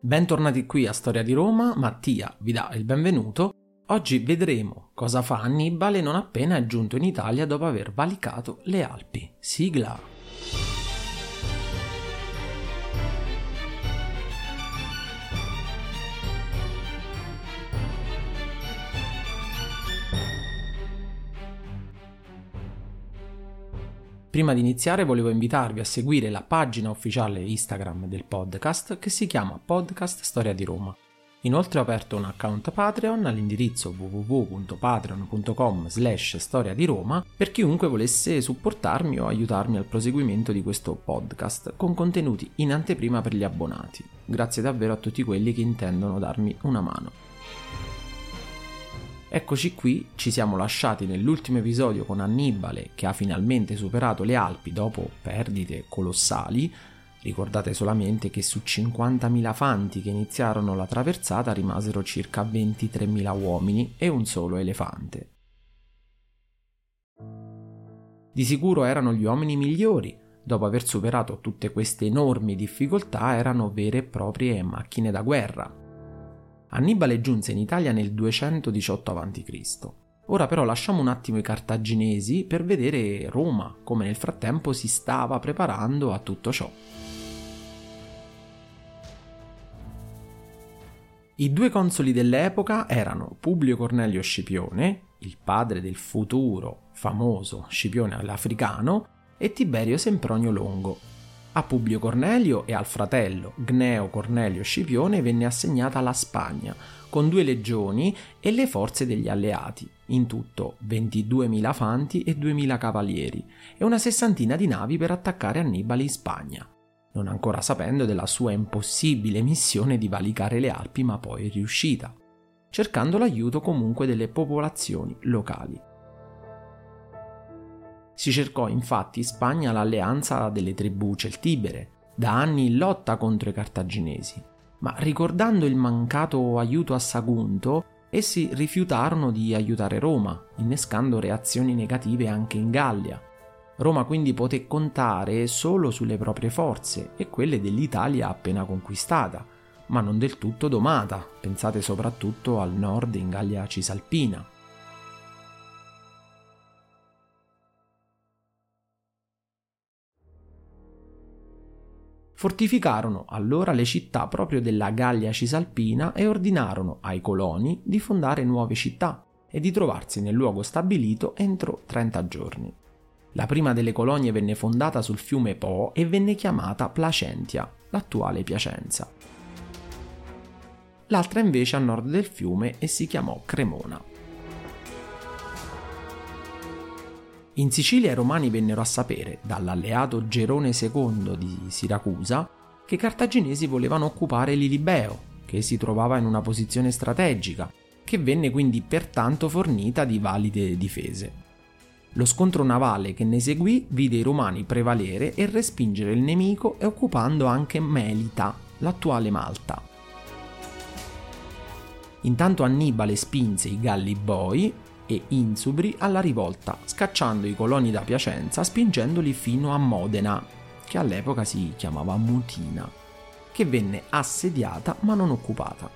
Bentornati qui a Storia di Roma, Mattia vi dà il benvenuto. Oggi vedremo cosa fa Annibale non appena è giunto in Italia dopo aver valicato le Alpi. Sigla! Prima di iniziare volevo invitarvi a seguire la pagina ufficiale Instagram del podcast che si chiama Podcast Storia di Roma. Inoltre ho aperto un account Patreon all'indirizzo www.patreon.com slash storia di Roma per chiunque volesse supportarmi o aiutarmi al proseguimento di questo podcast con contenuti in anteprima per gli abbonati. Grazie davvero a tutti quelli che intendono darmi una mano. Eccoci qui, ci siamo lasciati nell'ultimo episodio con Annibale che ha finalmente superato le Alpi dopo perdite colossali. Ricordate solamente che su 50.000 fanti che iniziarono la traversata rimasero circa 23.000 uomini e un solo elefante. Di sicuro erano gli uomini migliori, dopo aver superato tutte queste enormi difficoltà erano vere e proprie macchine da guerra, Annibale giunse in Italia nel 218 a.C. Ora però lasciamo un attimo i cartaginesi per vedere Roma, come nel frattempo si stava preparando a tutto ciò. I due consoli dell'epoca erano Publio Cornelio Scipione, il padre del futuro famoso Scipione l'Africano, e Tiberio Sempronio Longo, a Publio Cornelio e al fratello Gneo Cornelio Scipione venne assegnata la Spagna, con due legioni e le forze degli alleati, in tutto 22.000 fanti e 2.000 cavalieri, e una sessantina di navi per attaccare Annibale in Spagna, non ancora sapendo della sua impossibile missione di valicare le Alpi, ma poi riuscita, cercando l'aiuto comunque delle popolazioni locali. Si cercò infatti in Spagna l'alleanza delle tribù celtibere, da anni in lotta contro i cartaginesi, ma ricordando il mancato aiuto a Sagunto, essi rifiutarono di aiutare Roma, innescando reazioni negative anche in Gallia. Roma quindi poté contare solo sulle proprie forze e quelle dell'Italia appena conquistata, ma non del tutto domata, pensate soprattutto al nord in Gallia Cisalpina. Fortificarono allora le città proprio della Gallia Cisalpina e ordinarono ai coloni di fondare nuove città e di trovarsi nel luogo stabilito entro 30 giorni. La prima delle colonie venne fondata sul fiume Po e venne chiamata Placentia, l'attuale Piacenza. L'altra invece a nord del fiume e si chiamò Cremona. In Sicilia i romani vennero a sapere, dall'alleato Gerone II di Siracusa, che i cartaginesi volevano occupare l'Ilibeo, che si trovava in una posizione strategica, che venne quindi pertanto fornita di valide difese. Lo scontro navale che ne seguì vide i romani prevalere e respingere il nemico e occupando anche Melita, l'attuale Malta. Intanto Annibale spinse i Galli Boi, e Insubri alla rivolta, scacciando i coloni da Piacenza spingendoli fino a Modena, che all'epoca si chiamava Mutina, che venne assediata ma non occupata.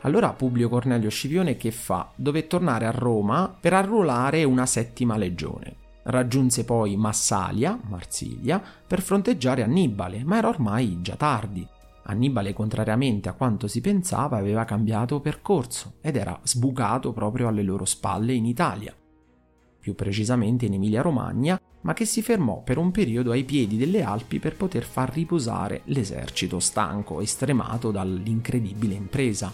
Allora Publio Cornelio Scipione che fa? Dové tornare a Roma per arruolare una settima legione. Raggiunse poi Massalia, Marsiglia, per fronteggiare Annibale, ma era ormai già tardi. Annibale, contrariamente a quanto si pensava, aveva cambiato percorso ed era sbucato proprio alle loro spalle in Italia, più precisamente in Emilia-Romagna, ma che si fermò per un periodo ai piedi delle Alpi per poter far riposare l'esercito stanco e stremato dall'incredibile impresa.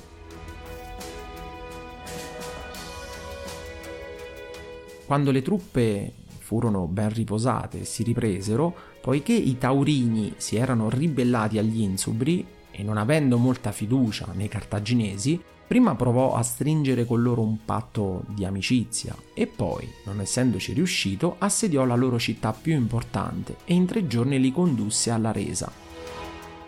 Quando le truppe furono ben riposate e si ripresero, poiché i Taurini si erano ribellati agli Insubri e non avendo molta fiducia nei cartaginesi, prima provò a stringere con loro un patto di amicizia e poi, non essendoci riuscito, assediò la loro città più importante e in tre giorni li condusse alla resa.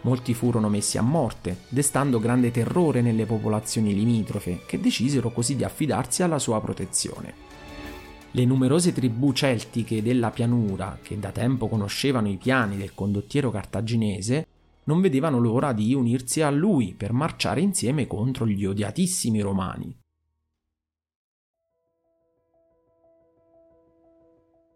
Molti furono messi a morte, destando grande terrore nelle popolazioni limitrofe, che decisero così di affidarsi alla sua protezione. Le numerose tribù celtiche della pianura, che da tempo conoscevano i piani del condottiero cartaginese, non vedevano l'ora di unirsi a lui per marciare insieme contro gli odiatissimi romani.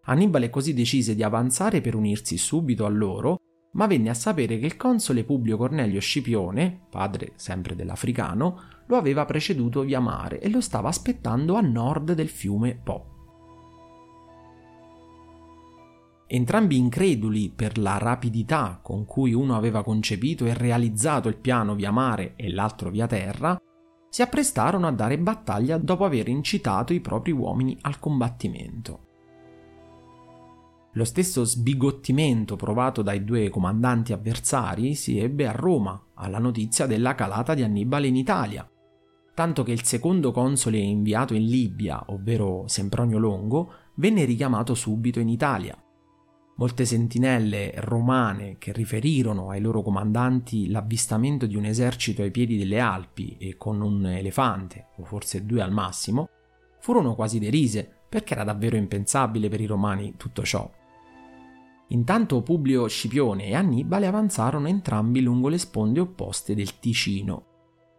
Annibale così decise di avanzare per unirsi subito a loro, ma venne a sapere che il console Publio Cornelio Scipione, padre sempre dell'africano, lo aveva preceduto via mare e lo stava aspettando a nord del fiume Po. Entrambi increduli per la rapidità con cui uno aveva concepito e realizzato il piano via mare e l'altro via terra, si apprestarono a dare battaglia dopo aver incitato i propri uomini al combattimento. Lo stesso sbigottimento provato dai due comandanti avversari si ebbe a Roma alla notizia della calata di Annibale in Italia, tanto che il secondo console inviato in Libia, ovvero Sempronio Longo, venne richiamato subito in Italia. Molte sentinelle romane che riferirono ai loro comandanti l'avvistamento di un esercito ai piedi delle Alpi e con un elefante, o forse due al massimo, furono quasi derise perché era davvero impensabile per i romani tutto ciò. Intanto Publio Scipione e Annibale avanzarono entrambi lungo le sponde opposte del Ticino.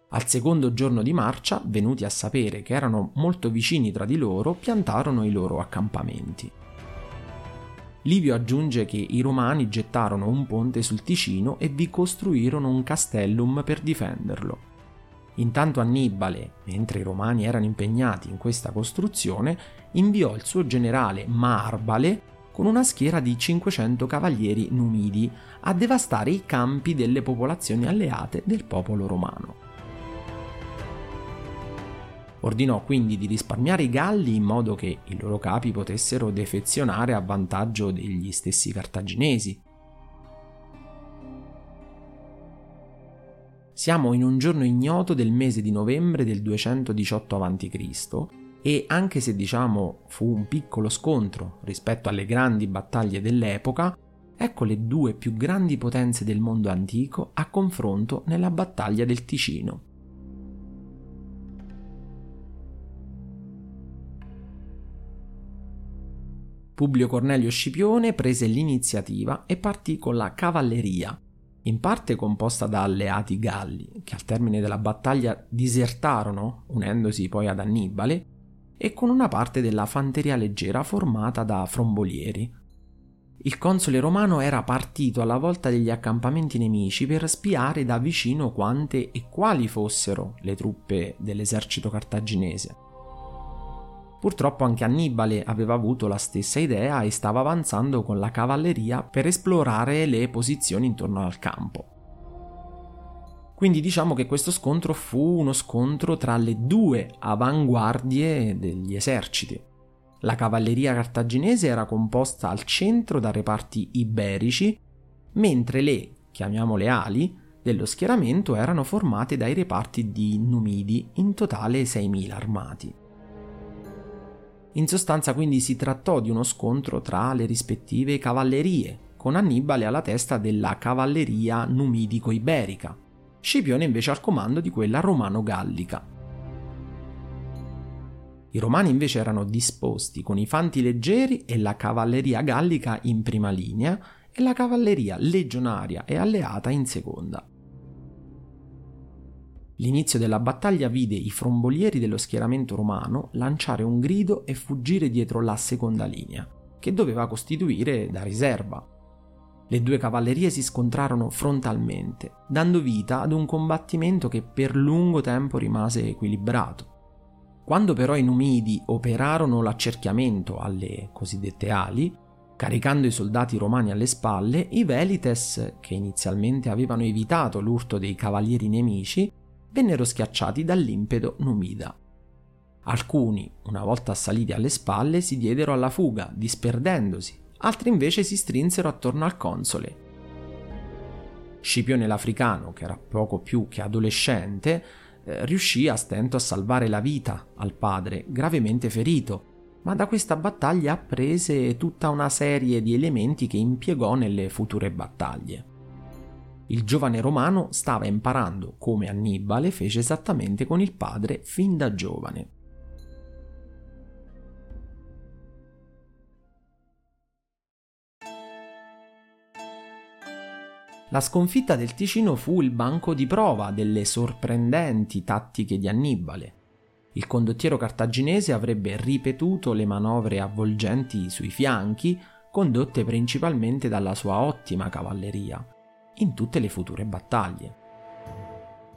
Al secondo giorno di marcia, venuti a sapere che erano molto vicini tra di loro, piantarono i loro accampamenti. Livio aggiunge che i romani gettarono un ponte sul Ticino e vi costruirono un castellum per difenderlo. Intanto Annibale, mentre i romani erano impegnati in questa costruzione, inviò il suo generale Marbale con una schiera di 500 cavalieri numidi a devastare i campi delle popolazioni alleate del popolo romano. Ordinò quindi di risparmiare i Galli in modo che i loro capi potessero defezionare a vantaggio degli stessi cartaginesi. Siamo in un giorno ignoto del mese di novembre del 218 a.C. e anche se diciamo fu un piccolo scontro rispetto alle grandi battaglie dell'epoca, ecco le due più grandi potenze del mondo antico a confronto nella battaglia del Ticino. Publio Cornelio Scipione prese l'iniziativa e partì con la cavalleria, in parte composta da alleati galli, che al termine della battaglia disertarono, unendosi poi ad Annibale, e con una parte della fanteria leggera formata da frombolieri. Il console romano era partito alla volta degli accampamenti nemici per spiare da vicino quante e quali fossero le truppe dell'esercito cartaginese. Purtroppo anche Annibale aveva avuto la stessa idea e stava avanzando con la cavalleria per esplorare le posizioni intorno al campo. Quindi diciamo che questo scontro fu uno scontro tra le due avanguardie degli eserciti. La cavalleria cartaginese era composta al centro da reparti iberici, mentre le, chiamiamole ali, dello schieramento erano formate dai reparti di Numidi, in totale 6.000 armati. In sostanza quindi si trattò di uno scontro tra le rispettive cavallerie, con Annibale alla testa della cavalleria numidico-iberica, Scipione invece al comando di quella romano-gallica. I romani invece erano disposti con i fanti leggeri e la cavalleria gallica in prima linea e la cavalleria legionaria e alleata in seconda. L'inizio della battaglia vide i frombolieri dello schieramento romano lanciare un grido e fuggire dietro la seconda linea, che doveva costituire da riserva. Le due cavallerie si scontrarono frontalmente, dando vita ad un combattimento che per lungo tempo rimase equilibrato. Quando però i Numidi operarono l'accerchiamento alle cosiddette ali, caricando i soldati romani alle spalle, i Velites, che inizialmente avevano evitato l'urto dei cavalieri nemici, vennero schiacciati dall'impeto numida. Alcuni, una volta saliti alle spalle, si diedero alla fuga, disperdendosi, altri invece si strinsero attorno al console. Scipione l'Africano, che era poco più che adolescente, eh, riuscì a stento a salvare la vita al padre, gravemente ferito, ma da questa battaglia apprese tutta una serie di elementi che impiegò nelle future battaglie. Il giovane romano stava imparando come Annibale fece esattamente con il padre fin da giovane. La sconfitta del Ticino fu il banco di prova delle sorprendenti tattiche di Annibale. Il condottiero cartaginese avrebbe ripetuto le manovre avvolgenti sui fianchi, condotte principalmente dalla sua ottima cavalleria in tutte le future battaglie.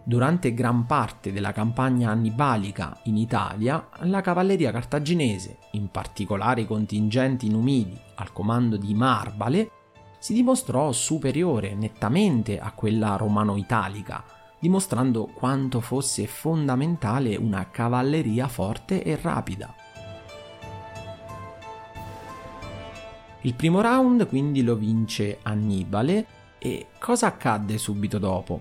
Durante gran parte della campagna annibalica in Italia, la cavalleria cartaginese, in particolare i contingenti numidi al comando di Marbale, si dimostrò superiore nettamente a quella romano-italica, dimostrando quanto fosse fondamentale una cavalleria forte e rapida. Il primo round quindi lo vince Annibale e cosa accadde subito dopo?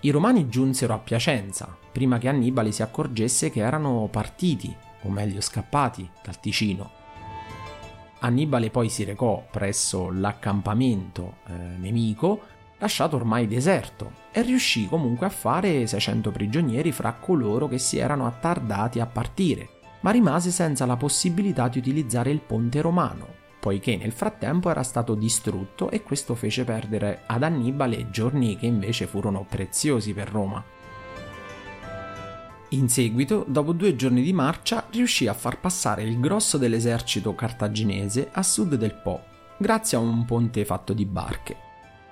I romani giunsero a Piacenza, prima che Annibale si accorgesse che erano partiti, o meglio scappati, dal Ticino. Annibale poi si recò presso l'accampamento eh, nemico, lasciato ormai deserto, e riuscì comunque a fare 600 prigionieri fra coloro che si erano attardati a partire, ma rimase senza la possibilità di utilizzare il ponte romano, poiché nel frattempo era stato distrutto e questo fece perdere ad Annibale giorni che invece furono preziosi per Roma. In seguito, dopo due giorni di marcia, riuscì a far passare il grosso dell'esercito cartaginese a sud del Po, grazie a un ponte fatto di barche.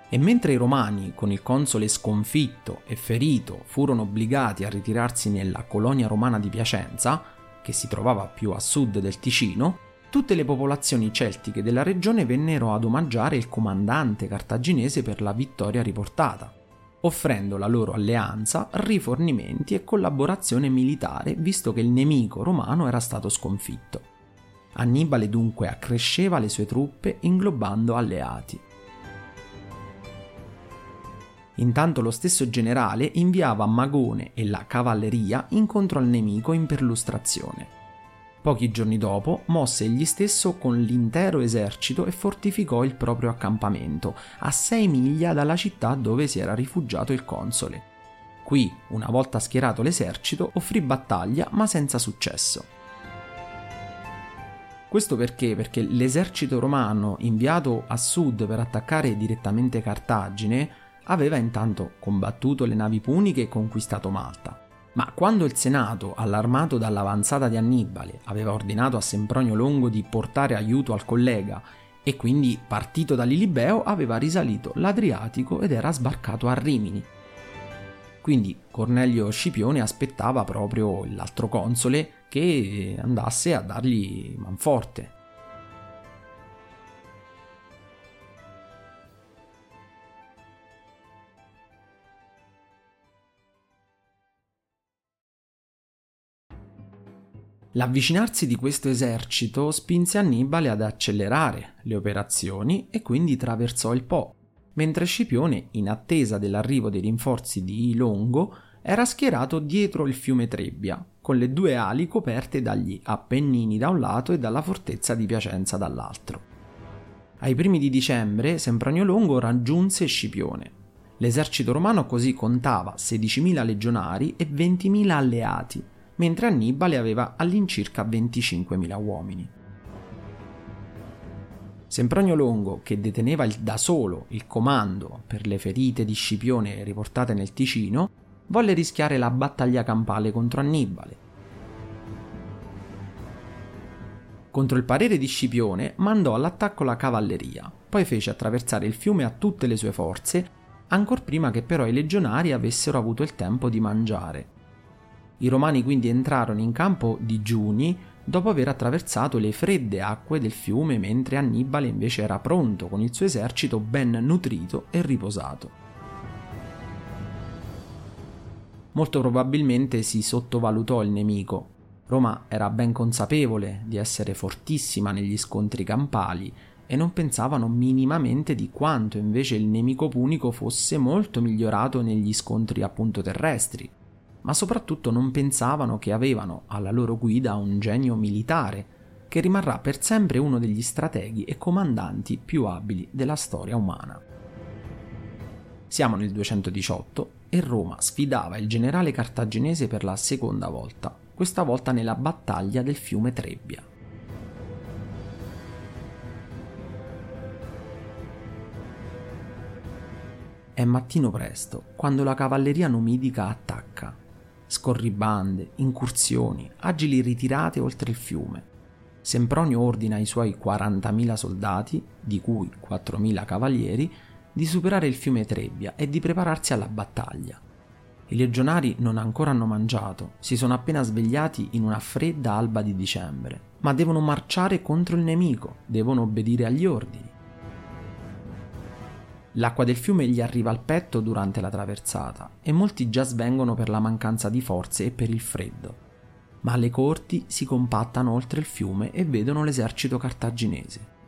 E mentre i romani, con il console sconfitto e ferito, furono obbligati a ritirarsi nella colonia romana di Piacenza, che si trovava più a sud del Ticino, tutte le popolazioni celtiche della regione vennero ad omaggiare il comandante cartaginese per la vittoria riportata, offrendo la loro alleanza, rifornimenti e collaborazione militare visto che il nemico romano era stato sconfitto. Annibale dunque accresceva le sue truppe inglobando alleati. Intanto lo stesso generale inviava Magone e la cavalleria incontro al nemico in perlustrazione. Pochi giorni dopo mosse egli stesso con l'intero esercito e fortificò il proprio accampamento, a sei miglia dalla città dove si era rifugiato il console. Qui, una volta schierato l'esercito, offrì battaglia ma senza successo. Questo perché? Perché l'esercito romano inviato a sud per attaccare direttamente Cartagine aveva intanto combattuto le navi puniche e conquistato Malta. Ma quando il Senato, allarmato dall'avanzata di Annibale, aveva ordinato a Sempronio Longo di portare aiuto al collega e quindi partito da Lilibeo aveva risalito l'Adriatico ed era sbarcato a Rimini. Quindi Cornelio Scipione aspettava proprio l'altro console che andasse a dargli manforte. L'avvicinarsi di questo esercito spinse Annibale ad accelerare le operazioni e quindi traversò il Po, mentre Scipione, in attesa dell'arrivo dei rinforzi di Longo, era schierato dietro il fiume Trebbia, con le due ali coperte dagli Appennini da un lato e dalla fortezza di Piacenza dall'altro. Ai primi di dicembre Sempronio Longo raggiunse Scipione. L'esercito romano così contava 16.000 legionari e 20.000 alleati, mentre Annibale aveva all'incirca 25.000 uomini. Sempronio Longo, che deteneva il, da solo il comando per le ferite di Scipione riportate nel Ticino, volle rischiare la battaglia campale contro Annibale. Contro il parere di Scipione mandò all'attacco la cavalleria, poi fece attraversare il fiume a tutte le sue forze, ancor prima che però i legionari avessero avuto il tempo di mangiare. I romani quindi entrarono in campo digiuni dopo aver attraversato le fredde acque del fiume mentre Annibale invece era pronto con il suo esercito ben nutrito e riposato. Molto probabilmente si sottovalutò il nemico. Roma era ben consapevole di essere fortissima negli scontri campali e non pensavano minimamente di quanto invece il nemico punico fosse molto migliorato negli scontri appunto terrestri, ma soprattutto non pensavano che avevano alla loro guida un genio militare che rimarrà per sempre uno degli strateghi e comandanti più abili della storia umana. Siamo nel 218 e Roma sfidava il generale cartaginese per la seconda volta, questa volta nella battaglia del fiume Trebbia. È mattino presto, quando la cavalleria numidica attacca. Scorribande, incursioni, agili ritirate oltre il fiume. Sempronio ordina ai suoi 40.000 soldati, di cui 4.000 cavalieri, di superare il fiume Trebbia e di prepararsi alla battaglia. I legionari non ancora hanno mangiato, si sono appena svegliati in una fredda alba di dicembre, ma devono marciare contro il nemico, devono obbedire agli ordini. L'acqua del fiume gli arriva al petto durante la traversata e molti già svengono per la mancanza di forze e per il freddo. Ma le corti si compattano oltre il fiume e vedono l'esercito cartaginese.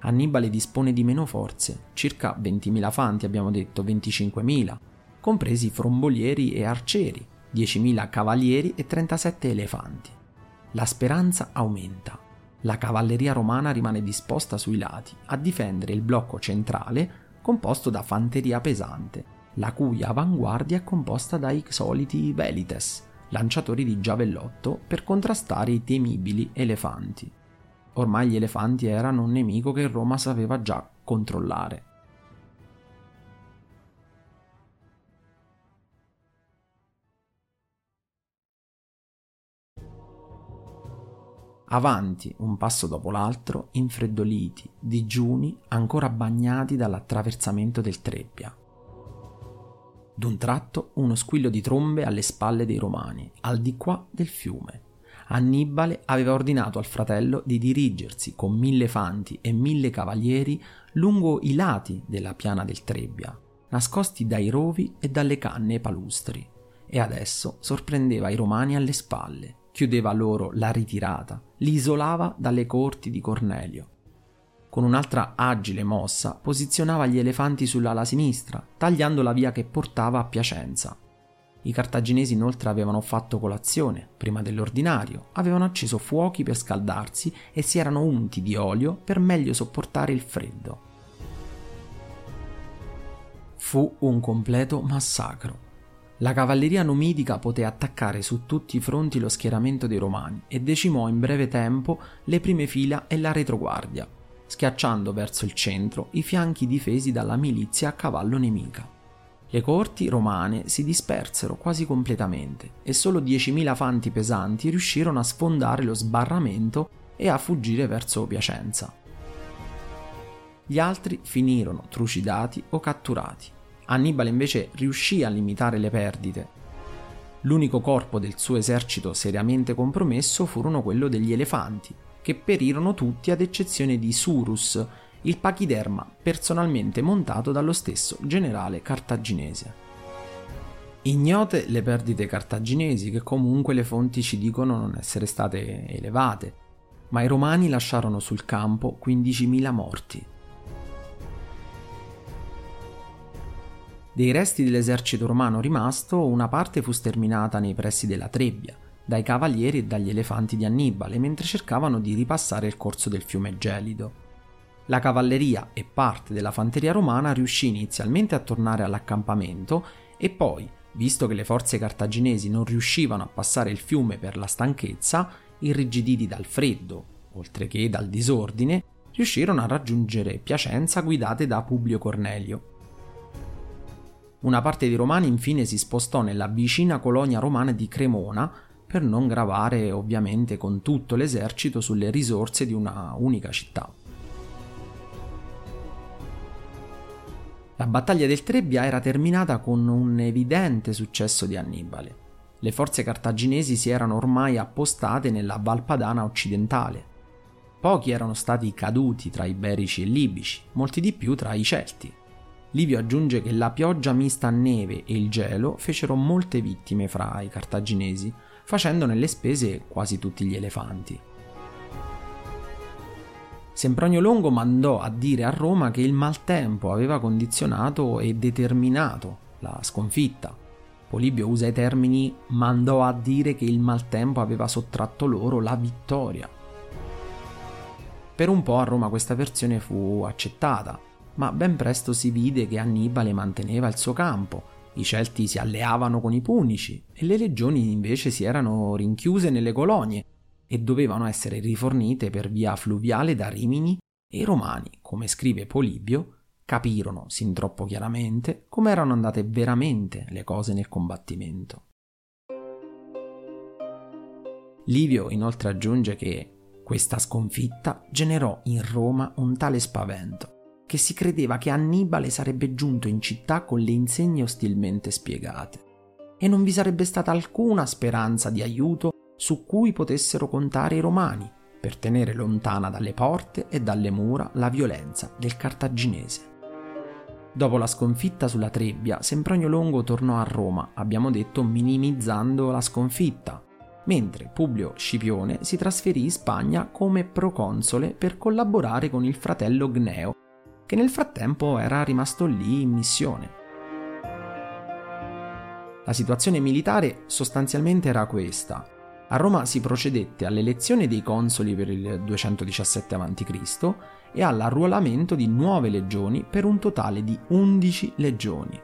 Annibale dispone di meno forze, circa 20.000 fanti abbiamo detto, 25.000, compresi frombolieri e arcieri, 10.000 cavalieri e 37 elefanti. La speranza aumenta. La cavalleria romana rimane disposta sui lati a difendere il blocco centrale composto da fanteria pesante, la cui avanguardia è composta dai soliti velites, lanciatori di giavellotto per contrastare i temibili elefanti. Ormai gli elefanti erano un nemico che Roma sapeva già controllare. Avanti, un passo dopo l'altro, infreddoliti, digiuni, ancora bagnati dall'attraversamento del Trebbia. D'un tratto uno squillo di trombe alle spalle dei romani, al di qua del fiume. Annibale aveva ordinato al fratello di dirigersi con mille fanti e mille cavalieri lungo i lati della piana del Trebbia, nascosti dai rovi e dalle canne palustri, e adesso sorprendeva i romani alle spalle, chiudeva loro la ritirata, li isolava dalle corti di Cornelio. Con un'altra agile mossa posizionava gli elefanti sull'ala sinistra, tagliando la via che portava a Piacenza. I cartaginesi inoltre avevano fatto colazione, prima dell'ordinario, avevano acceso fuochi per scaldarsi e si erano unti di olio per meglio sopportare il freddo. Fu un completo massacro. La cavalleria numidica poté attaccare su tutti i fronti lo schieramento dei romani e decimò in breve tempo le prime fila e la retroguardia, schiacciando verso il centro i fianchi difesi dalla milizia a cavallo nemica. Le corti romane si dispersero quasi completamente e solo 10.000 fanti pesanti riuscirono a sfondare lo sbarramento e a fuggire verso Piacenza. Gli altri finirono trucidati o catturati. Annibale invece riuscì a limitare le perdite. L'unico corpo del suo esercito seriamente compromesso furono quello degli elefanti, che perirono tutti ad eccezione di Surus, il pachiderma personalmente montato dallo stesso generale cartaginese. Ignote le perdite cartaginesi, che comunque le fonti ci dicono non essere state elevate, ma i romani lasciarono sul campo 15.000 morti. Dei resti dell'esercito romano rimasto, una parte fu sterminata nei pressi della Trebbia, dai cavalieri e dagli elefanti di Annibale, mentre cercavano di ripassare il corso del fiume Gelido. La cavalleria e parte della fanteria romana riuscì inizialmente a tornare all'accampamento e poi, visto che le forze cartaginesi non riuscivano a passare il fiume per la stanchezza, irrigiditi dal freddo, oltre che dal disordine, riuscirono a raggiungere Piacenza guidate da Publio Cornelio, una parte dei romani infine si spostò nella vicina colonia romana di Cremona per non gravare ovviamente con tutto l'esercito sulle risorse di una unica città. La battaglia del Trebbia era terminata con un evidente successo di Annibale. Le forze cartaginesi si erano ormai appostate nella Valpadana occidentale. Pochi erano stati caduti tra i berici e libici, molti di più tra i celti. Livio aggiunge che la pioggia mista a neve e il gelo fecero molte vittime fra i cartaginesi, facendo nelle spese quasi tutti gli elefanti. Sempronio Longo mandò a dire a Roma che il maltempo aveva condizionato e determinato la sconfitta. Polibio usa i termini mandò a dire che il maltempo aveva sottratto loro la vittoria. Per un po' a Roma questa versione fu accettata, ma ben presto si vide che Annibale manteneva il suo campo, i Celti si alleavano con i Punici e le legioni invece si erano rinchiuse nelle colonie e dovevano essere rifornite per via fluviale da Rimini e i Romani, come scrive Polibio, capirono sin troppo chiaramente come erano andate veramente le cose nel combattimento. Livio inoltre aggiunge che questa sconfitta generò in Roma un tale spavento che si credeva che Annibale sarebbe giunto in città con le insegne ostilmente spiegate e non vi sarebbe stata alcuna speranza di aiuto su cui potessero contare i romani per tenere lontana dalle porte e dalle mura la violenza del cartaginese. Dopo la sconfitta sulla Trebbia, Sempronio Longo tornò a Roma, abbiamo detto minimizzando la sconfitta, mentre Publio Scipione si trasferì in Spagna come proconsole per collaborare con il fratello Gneo, che nel frattempo era rimasto lì in missione. La situazione militare sostanzialmente era questa. A Roma si procedette all'elezione dei consoli per il 217 a.C. e all'arruolamento di nuove legioni per un totale di 11 legioni.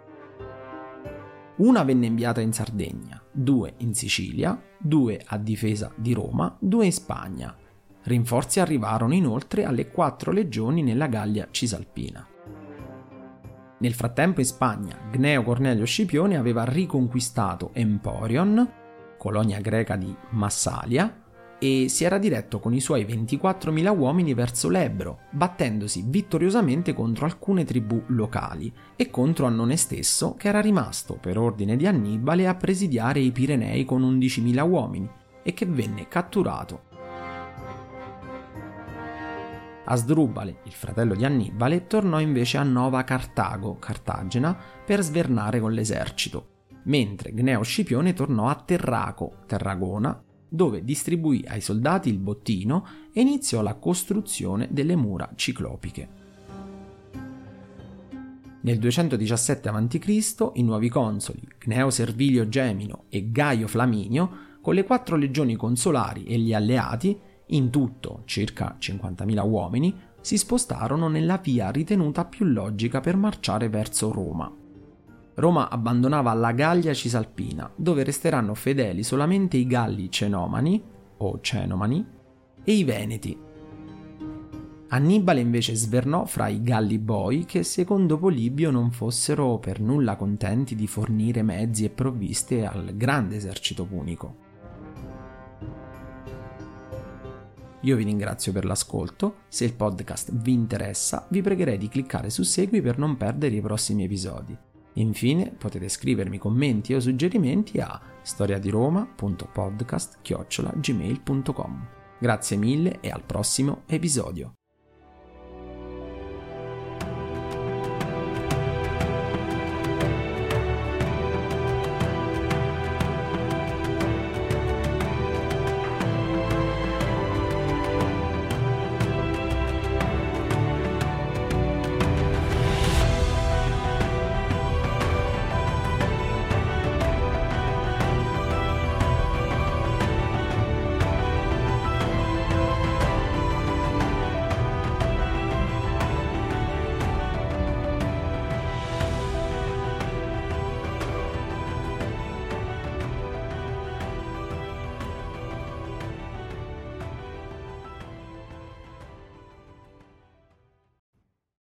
Una venne inviata in Sardegna, due in Sicilia, due a difesa di Roma, due in Spagna. Rinforzi arrivarono inoltre alle quattro legioni nella Gallia Cisalpina. Nel frattempo in Spagna, Gneo Cornelio Scipione aveva riconquistato Emporion, colonia greca di Massalia, e si era diretto con i suoi 24.000 uomini verso l'Ebro, battendosi vittoriosamente contro alcune tribù locali e contro Annone stesso, che era rimasto, per ordine di Annibale, a presidiare i Pirenei con 11.000 uomini e che venne catturato. Asdrubale, il fratello di Annibale, tornò invece a Nova Cartago, Cartagena, per svernare con l'esercito, mentre Gneo Scipione tornò a Terraco, Terragona, dove distribuì ai soldati il bottino e iniziò la costruzione delle mura ciclopiche. Nel 217 a.C. i nuovi consoli Gneo Servilio Gemino e Gaio Flaminio, con le quattro legioni consolari e gli alleati, in tutto circa 50.000 uomini, si spostarono nella via ritenuta più logica per marciare verso Roma, Roma abbandonava la Gallia Cisalpina, dove resteranno fedeli solamente i Galli Cenomani o Cenomani e i Veneti. Annibale invece svernò fra i Galli Boi che secondo Polibio non fossero per nulla contenti di fornire mezzi e provviste al grande esercito punico. Io vi ringrazio per l'ascolto, se il podcast vi interessa vi pregherei di cliccare su segui per non perdere i prossimi episodi. Infine potete scrivermi commenti o suggerimenti a storiadiroma.podcast.gmail.com Grazie mille e al prossimo episodio.